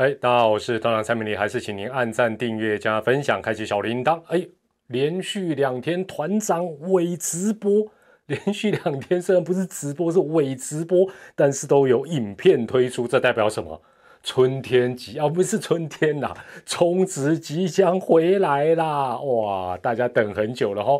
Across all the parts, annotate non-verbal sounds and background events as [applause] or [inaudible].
嗨，大家好，我是团长蔡明礼，还是请您按赞、订阅、加分享、开启小铃铛。哎，连续两天团长伪直播，连续两天虽然不是直播，是伪直播，但是都有影片推出，这代表什么？春天即啊，不是春天呐，[laughs] 充值即将回来啦！哇，大家等很久了哈。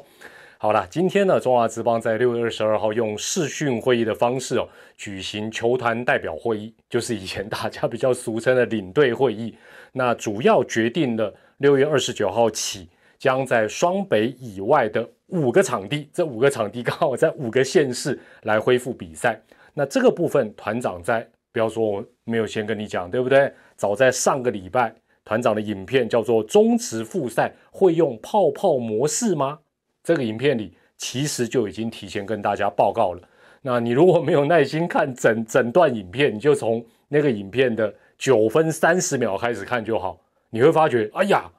好了，今天呢，中华职棒在六月二十二号用视讯会议的方式哦，举行球团代表会议，[laughs] 就是以前大家比较俗称的领队会议。那主要决定了六月二十九号起，将在双北以外的五个场地，这五个场地刚好在五个县市来恢复比赛。那这个部分，团长在不要说我没有先跟你讲，对不对？早在上个礼拜，团长的影片叫做“中职复赛会用泡泡模式吗？”这个影片里其实就已经提前跟大家报告了。那你如果没有耐心看整整段影片，你就从那个影片的九分三十秒开始看就好。你会发觉，哎呀，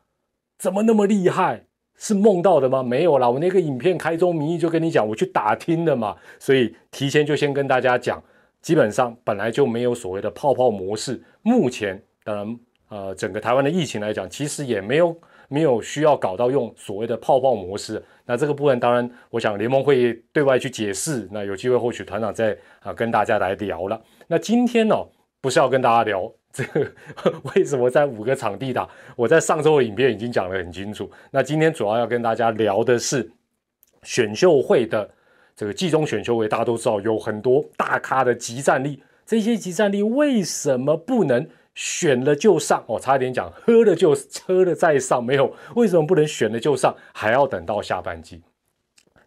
怎么那么厉害？是梦到的吗？没有啦，我那个影片开宗明义就跟你讲，我去打听的嘛。所以提前就先跟大家讲，基本上本来就没有所谓的泡泡模式。目前当然，呃，整个台湾的疫情来讲，其实也没有。没有需要搞到用所谓的泡泡模式，那这个部分当然，我想联盟会对外去解释。那有机会或许团长再啊跟大家来聊了。那今天呢，不是要跟大家聊这个 [laughs] 为什么在五个场地打，我在上周的影片已经讲得很清楚。那今天主要要跟大家聊的是选秀会的这个季中选秀会，大家都知道有很多大咖的集战力，这些集战力为什么不能？选了就上哦，差点讲喝了就喝了再上，没有为什么不能选了就上，还要等到下半季？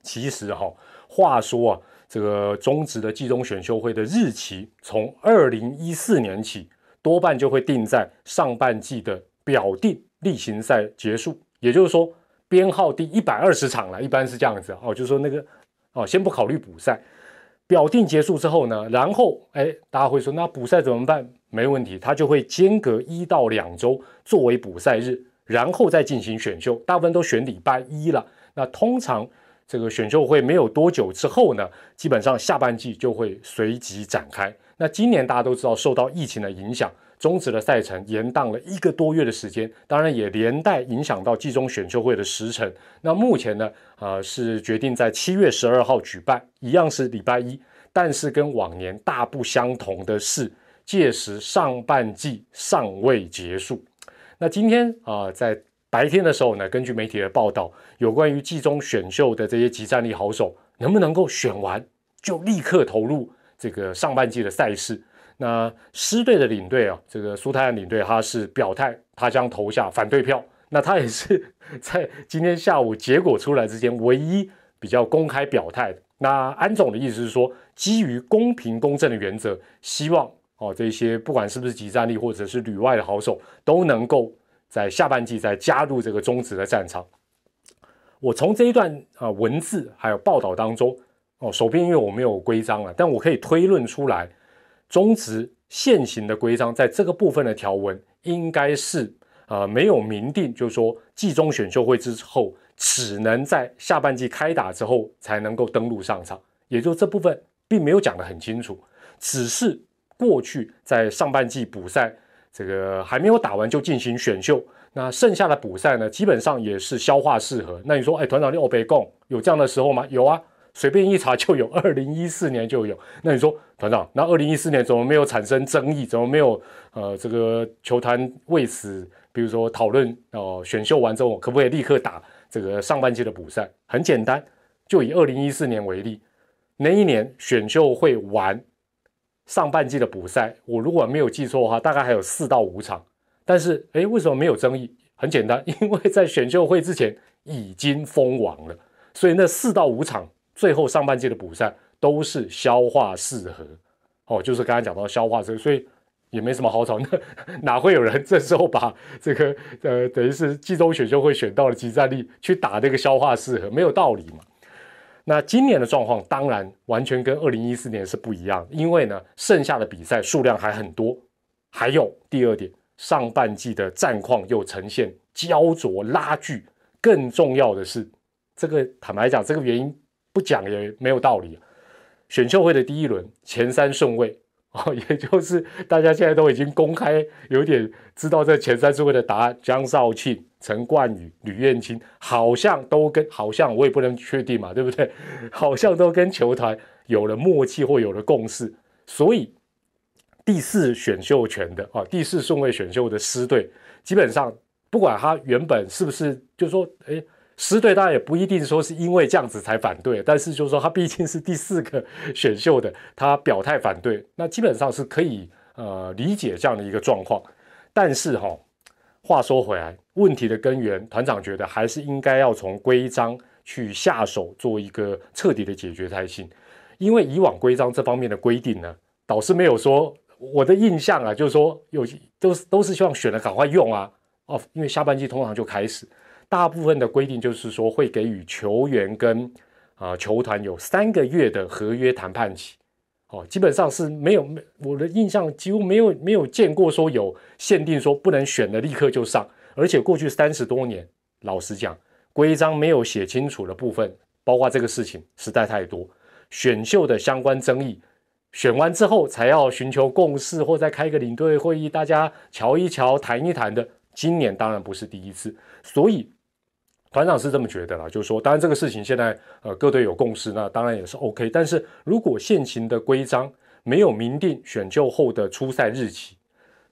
其实哈，话说啊，这个中职的季中选秀会的日期从二零一四年起，多半就会定在上半季的表定例行赛结束，也就是说编号第一百二十场了，一般是这样子哦，就是说那个哦，先不考虑补赛。表定结束之后呢，然后哎，大家会说那补赛怎么办？没问题，他就会间隔一到两周作为补赛日，然后再进行选秀。大部分都选礼拜一了。那通常这个选秀会没有多久之后呢，基本上下半季就会随即展开。那今年大家都知道，受到疫情的影响。终止的赛程延宕了一个多月的时间，当然也连带影响到季中选秀会的时程。那目前呢，呃，是决定在七月十二号举办，一样是礼拜一，但是跟往年大不相同的是，届时上半季尚未结束。那今天啊，在白天的时候呢，根据媒体的报道，有关于季中选秀的这些集战力好手，能不能够选完就立刻投入这个上半季的赛事？那狮队的领队啊，这个苏泰安领队，他是表态，他将投下反对票。那他也是 [laughs] 在今天下午结果出来之前，唯一比较公开表态的。那安总的意思是说，基于公平公正的原则，希望哦这些不管是不是集战力或者是旅外的好手，都能够在下半季再加入这个中职的战场。我从这一段啊文字还有报道当中哦，手边因为我没有规章了，但我可以推论出来。中职现行的规章在这个部分的条文应该是呃没有明定，就是说季中选秀会之后只能在下半季开打之后才能够登陆上场，也就这部分并没有讲得很清楚，只是过去在上半季补赛这个还没有打完就进行选秀，那剩下的补赛呢基本上也是消化适合。那你说，哎，团长你欧北贡有这样的时候吗？有啊。随便一查就有，[laughs] 二零一四年就有。那你说团长，那二零一四年怎么没有产生争议？怎么没有呃这个球坛为此，比如说讨论哦，选秀完之后可不可以立刻打这个上半季的补赛？很简单，就以二零一四年为例，那一年选秀会完上半季的补赛，我如果没有记错的话，大概还有四到五场。但是诶，为什么没有争议？很简单，因为在选秀会之前已经封王了，所以那四到五场。最后上半季的补赛都是消化适合，哦，就是刚才讲到消化这个，所以也没什么好吵。那哪会有人这时候把这个呃，等于是季中选秀会选到了集战力去打那个消化适合，没有道理嘛？那今年的状况当然完全跟二零一四年是不一样，因为呢，剩下的比赛数量还很多，还有第二点，上半季的战况又呈现焦灼拉锯，更重要的是，这个坦白讲，这个原因。不讲也没有道理。选秀会的第一轮前三顺位哦，也就是大家现在都已经公开有点知道这前三顺位的答案，江少庆、陈冠宇、吕彦青，好像都跟好像我也不能确定嘛，对不对？[laughs] 好像都跟球团有了默契或有了共识，所以第四选秀权的啊，第四顺位选秀的师队，基本上不管他原本是不是，就说哎。师队当然也不一定说是因为这样子才反对，但是就是说他毕竟是第四个 [laughs] 选秀的，他表态反对，那基本上是可以呃理解这样的一个状况。但是哈，话说回来，问题的根源，团长觉得还是应该要从规章去下手做一个彻底的解决才行。因为以往规章这方面的规定呢，导师没有说我的印象啊，就是说有都是都是希望选了赶快用啊哦，因为下半季通常就开始。大部分的规定就是说会给予球员跟啊球团有三个月的合约谈判期，哦，基本上是没有，我的印象几乎没有没有见过说有限定说不能选的立刻就上，而且过去三十多年，老实讲，规章没有写清楚的部分，包括这个事情实在太多，选秀的相关争议，选完之后才要寻求共识或再开个领队会议，大家瞧一瞧谈一谈的，今年当然不是第一次，所以。团长是这么觉得啦，就是说，当然这个事情现在呃各队有共识，那当然也是 OK。但是如果现行的规章没有明定选秀后的出赛日期，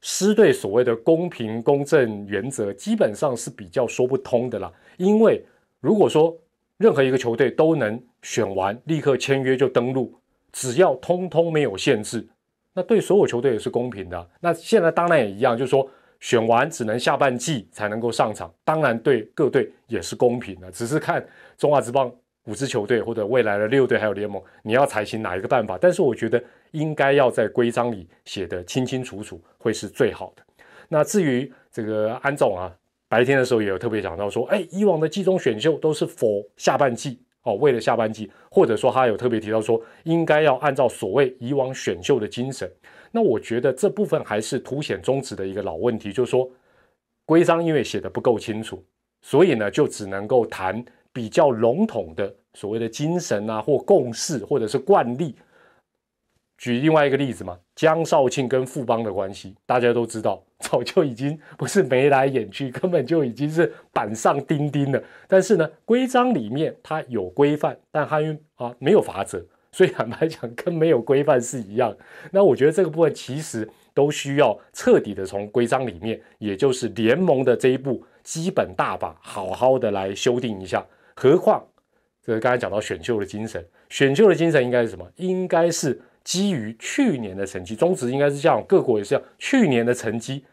师队所谓的公平公正原则基本上是比较说不通的啦。因为如果说任何一个球队都能选完立刻签约就登录，只要通通没有限制，那对所有球队也是公平的。那现在当然也一样，就是说。选完只能下半季才能够上场，当然对各队也是公平的，只是看中华职棒五支球队或者未来的六队还有联盟，你要采取哪一个办法。但是我觉得应该要在规章里写的清清楚楚，会是最好的。那至于这个安总啊，白天的时候也有特别讲到说，哎，以往的季中选秀都是否下半季哦，为了下半季，或者说他有特别提到说，应该要按照所谓以往选秀的精神。那我觉得这部分还是凸显中止的一个老问题，就是说规章因为写的不够清楚，所以呢就只能够谈比较笼统的所谓的精神啊，或共识，或者是惯例。举另外一个例子嘛，江少庆跟富邦的关系，大家都知道，早就已经不是眉来眼去，根本就已经是板上钉钉了。但是呢，规章里面它有规范，但它又啊没有法则。所以坦白讲，跟没有规范是一样。那我觉得这个部分其实都需要彻底的从规章里面，也就是联盟的这一步基本大法，好好的来修订一下。何况，这刚才讲到选秀的精神，选秀的精神应该是什么？应该是基于去年的成绩，宗旨应该是这样，各国也是这样，去年的成绩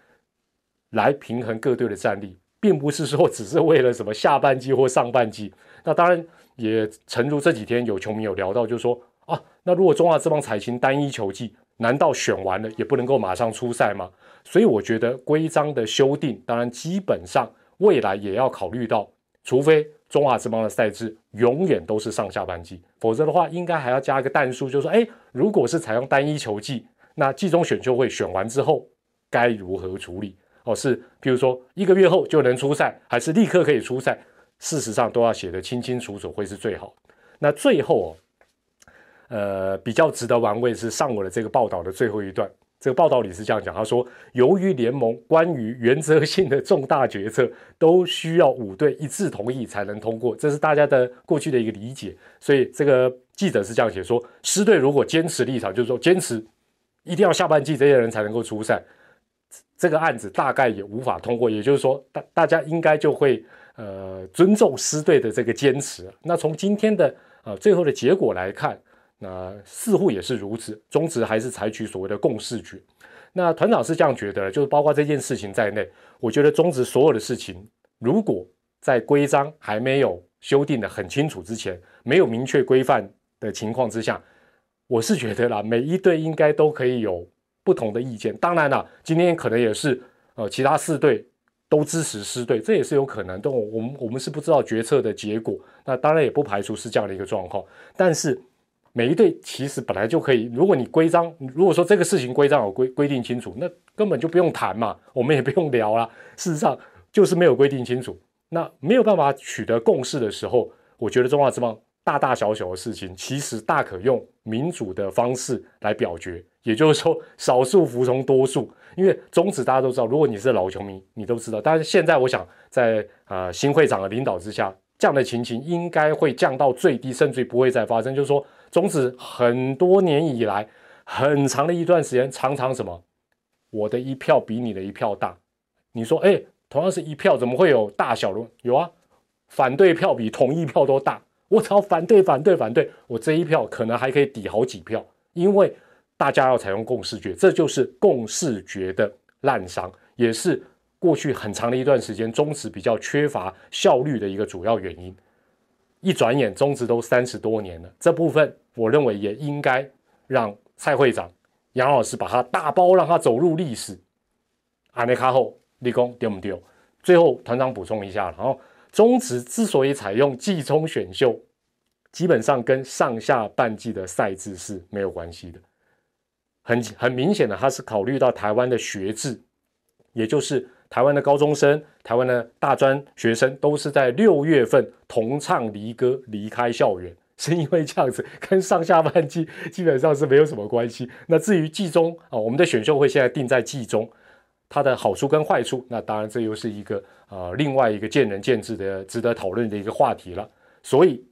来平衡各队的战力，并不是说只是为了什么下半季或上半季。那当然也诚如这几天有球迷有聊到，就是说。那如果中华这帮采行单一球季，难道选完了也不能够马上出赛吗？所以我觉得规章的修订，当然基本上未来也要考虑到，除非中华这帮的赛制永远都是上下半季，否则的话，应该还要加一个弹数，就是说，哎，如果是采用单一球季，那季中选秀会选完之后该如何处理？哦，是，比如说一个月后就能出赛，还是立刻可以出赛？事实上都要写得清清楚楚，会是最好。那最后哦。呃，比较值得玩味是上午的这个报道的最后一段。这个报道里是这样讲，他说，由于联盟关于原则性的重大决策都需要五队一致同意才能通过，这是大家的过去的一个理解。所以这个记者是这样写说，狮队如果坚持立场，就是说坚持一定要下半季这些人才能够出赛，这个案子大概也无法通过。也就是说，大大家应该就会呃尊重狮队的这个坚持。那从今天的呃最后的结果来看。那似乎也是如此，中职还是采取所谓的共识决。那团长是这样觉得，就是包括这件事情在内，我觉得中职所有的事情，如果在规章还没有修订的很清楚之前，没有明确规范的情况之下，我是觉得啦，每一队应该都可以有不同的意见。当然了，今天可能也是呃，其他四队都支持四队，这也是有可能。但我我们我们是不知道决策的结果，那当然也不排除是这样的一个状况，但是。每一队其实本来就可以，如果你规章，如果说这个事情规章有规规定清楚，那根本就不用谈嘛，我们也不用聊了。事实上就是没有规定清楚，那没有办法取得共识的时候，我觉得中华之邦大大小小的事情，其实大可用民主的方式来表决。也就是说，少数服从多数。因为中止大家都知道，如果你是老球迷，你都知道。但是现在，我想在啊新会长的领导之下，这样的情形应该会降到最低，甚至于不会再发生。就是说，中止很多年以来，很长的一段时间，常常什么，我的一票比你的一票大。你说，哎，同样是一票，怎么会有大小的？有啊，反对票比同意票都大。我只要反对，反对，反对，我这一票可能还可以抵好几票，因为。大家要采用共视觉，这就是共视觉的滥觞，也是过去很长的一段时间中止比较缺乏效率的一个主要原因。一转眼，中职都三十多年了，这部分我认为也应该让蔡会长、杨老师把他大包，让他走入历史。阿内卡后立功丢不丢？最后团长补充一下，然后中职之所以采用季中选秀，基本上跟上下半季的赛制是没有关系的。很很明显的，他是考虑到台湾的学制，也就是台湾的高中生、台湾的大专学生都是在六月份同唱离歌离开校园，[laughs] 是因为这样子，跟上下半季基本上是没有什么关系。那至于季中啊，我们的选秀会现在定在季中，它的好处跟坏处，那当然这又是一个呃另外一个见仁见智的值得讨论的一个话题了。所以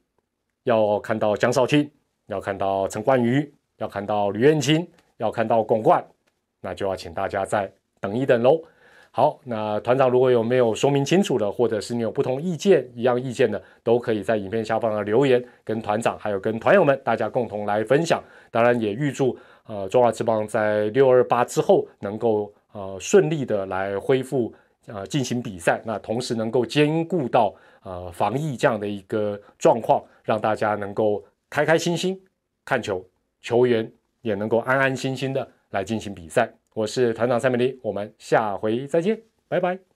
要看到江少卿，要看到陈冠宇，要看到吕彦青。要看到拱冠，那就要请大家再等一等喽。好，那团长如果有没有说明清楚的，或者是你有不同意见、一样意见的，都可以在影片下方的留言，跟团长还有跟团友们大家共同来分享。当然也预祝呃中华之邦在六二八之后能够呃顺利的来恢复呃进行比赛，那同时能够兼顾到呃防疫这样的一个状况，让大家能够开开心心看球，球员。也能够安安心心的来进行比赛。我是团长蔡美丽，我们下回再见，拜拜。